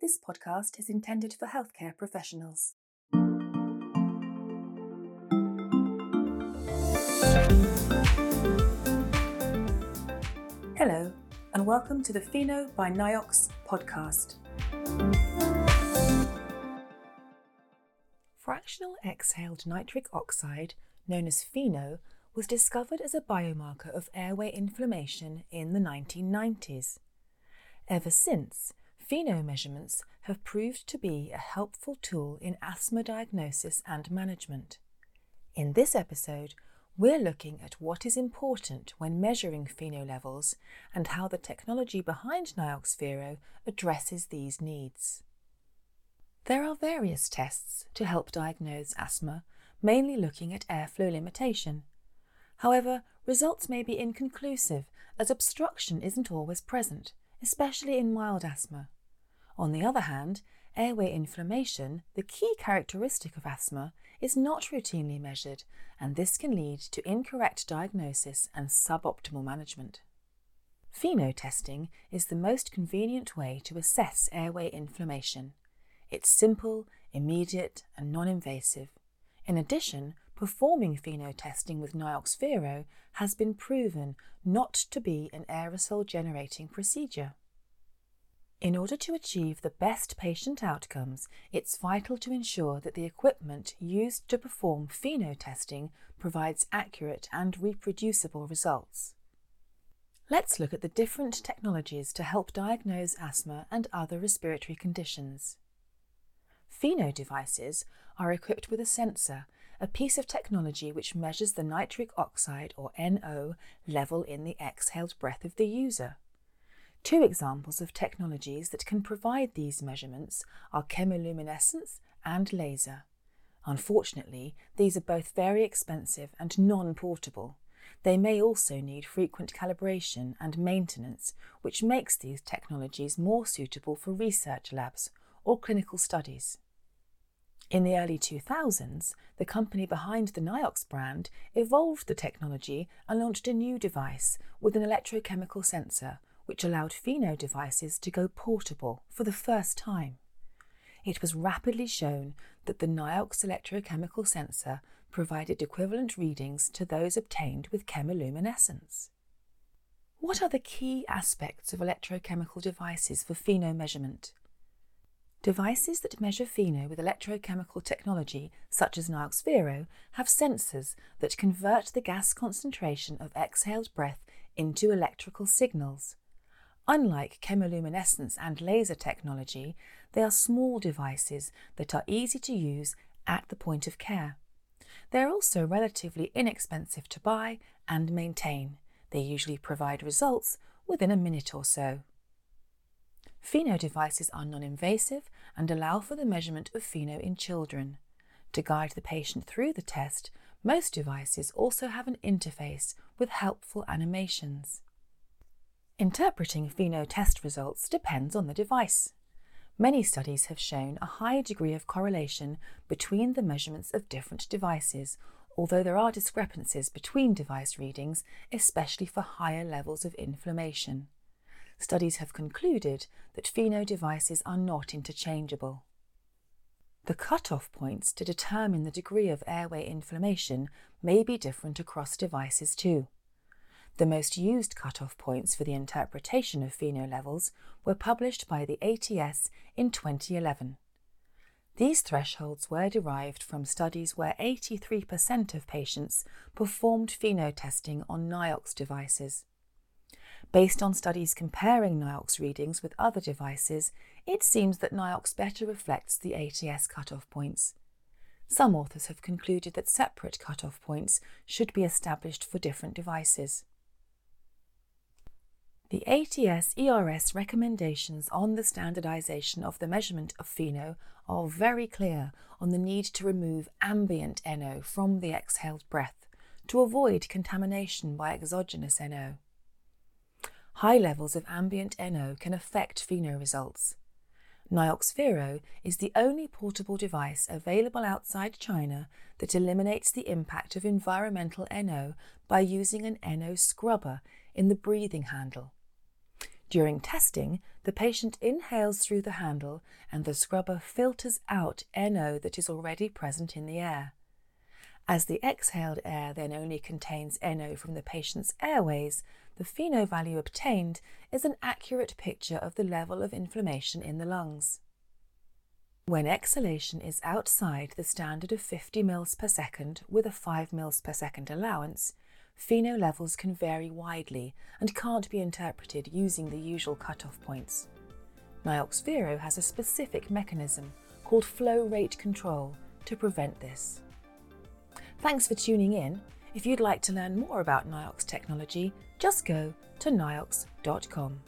This podcast is intended for healthcare professionals. Hello, and welcome to the FeNO by Niox podcast. Fractional exhaled nitric oxide, known as FeNO, was discovered as a biomarker of airway inflammation in the 1990s. Ever since, FeNO measurements have proved to be a helpful tool in asthma diagnosis and management. In this episode, we're looking at what is important when measuring FeNO levels and how the technology behind Niox addresses these needs. There are various tests to help diagnose asthma, mainly looking at airflow limitation. However, results may be inconclusive as obstruction isn't always present, especially in mild asthma. On the other hand, airway inflammation, the key characteristic of asthma, is not routinely measured, and this can lead to incorrect diagnosis and suboptimal management. FeNO testing is the most convenient way to assess airway inflammation. It's simple, immediate, and non invasive. In addition, performing FeNO testing with Niox has been proven not to be an aerosol generating procedure. In order to achieve the best patient outcomes, it's vital to ensure that the equipment used to perform FeNO testing provides accurate and reproducible results. Let's look at the different technologies to help diagnose asthma and other respiratory conditions. FeNO devices are equipped with a sensor, a piece of technology which measures the nitric oxide or NO level in the exhaled breath of the user. Two examples of technologies that can provide these measurements are chemiluminescence and laser. Unfortunately, these are both very expensive and non portable. They may also need frequent calibration and maintenance, which makes these technologies more suitable for research labs or clinical studies. In the early 2000s, the company behind the Niox brand evolved the technology and launched a new device with an electrochemical sensor which allowed FeNO devices to go portable for the first time. It was rapidly shown that the Niox electrochemical sensor provided equivalent readings to those obtained with chemoluminescence. What are the key aspects of electrochemical devices for FeNO measurement? Devices that measure FeNO with electrochemical technology, such as Niox Vero, have sensors that convert the gas concentration of exhaled breath into electrical signals. Unlike chemoluminescence and laser technology, they are small devices that are easy to use at the point of care. They are also relatively inexpensive to buy and maintain. They usually provide results within a minute or so. FeNO devices are non invasive and allow for the measurement of FeNO in children. To guide the patient through the test, most devices also have an interface with helpful animations. Interpreting FeNO test results depends on the device. Many studies have shown a high degree of correlation between the measurements of different devices, although there are discrepancies between device readings, especially for higher levels of inflammation. Studies have concluded that FeNO devices are not interchangeable. The cutoff points to determine the degree of airway inflammation may be different across devices too. The most used cutoff points for the interpretation of FeNO levels were published by the ATS in 2011. These thresholds were derived from studies where 83% of patients performed FeNO testing on Niox devices. Based on studies comparing Niox readings with other devices, it seems that Niox better reflects the ATS cutoff points. Some authors have concluded that separate cutoff points should be established for different devices. The ATS ERS recommendations on the standardization of the measurement of FeNO are very clear on the need to remove ambient NO from the exhaled breath to avoid contamination by exogenous NO. High levels of ambient NO can affect FeNO results. Niox Vero is the only portable device available outside China that eliminates the impact of environmental NO by using an NO scrubber in the breathing handle. During testing, the patient inhales through the handle and the scrubber filters out NO that is already present in the air. As the exhaled air then only contains NO from the patient's airways, the FeNO value obtained is an accurate picture of the level of inflammation in the lungs. When exhalation is outside the standard of 50 mL per second with a 5 mL per second allowance, FeNO levels can vary widely and can't be interpreted using the usual cutoff points. Niox Vero has a specific mechanism called flow rate control to prevent this. Thanks for tuning in. If you'd like to learn more about Niox technology, just go to niox.com.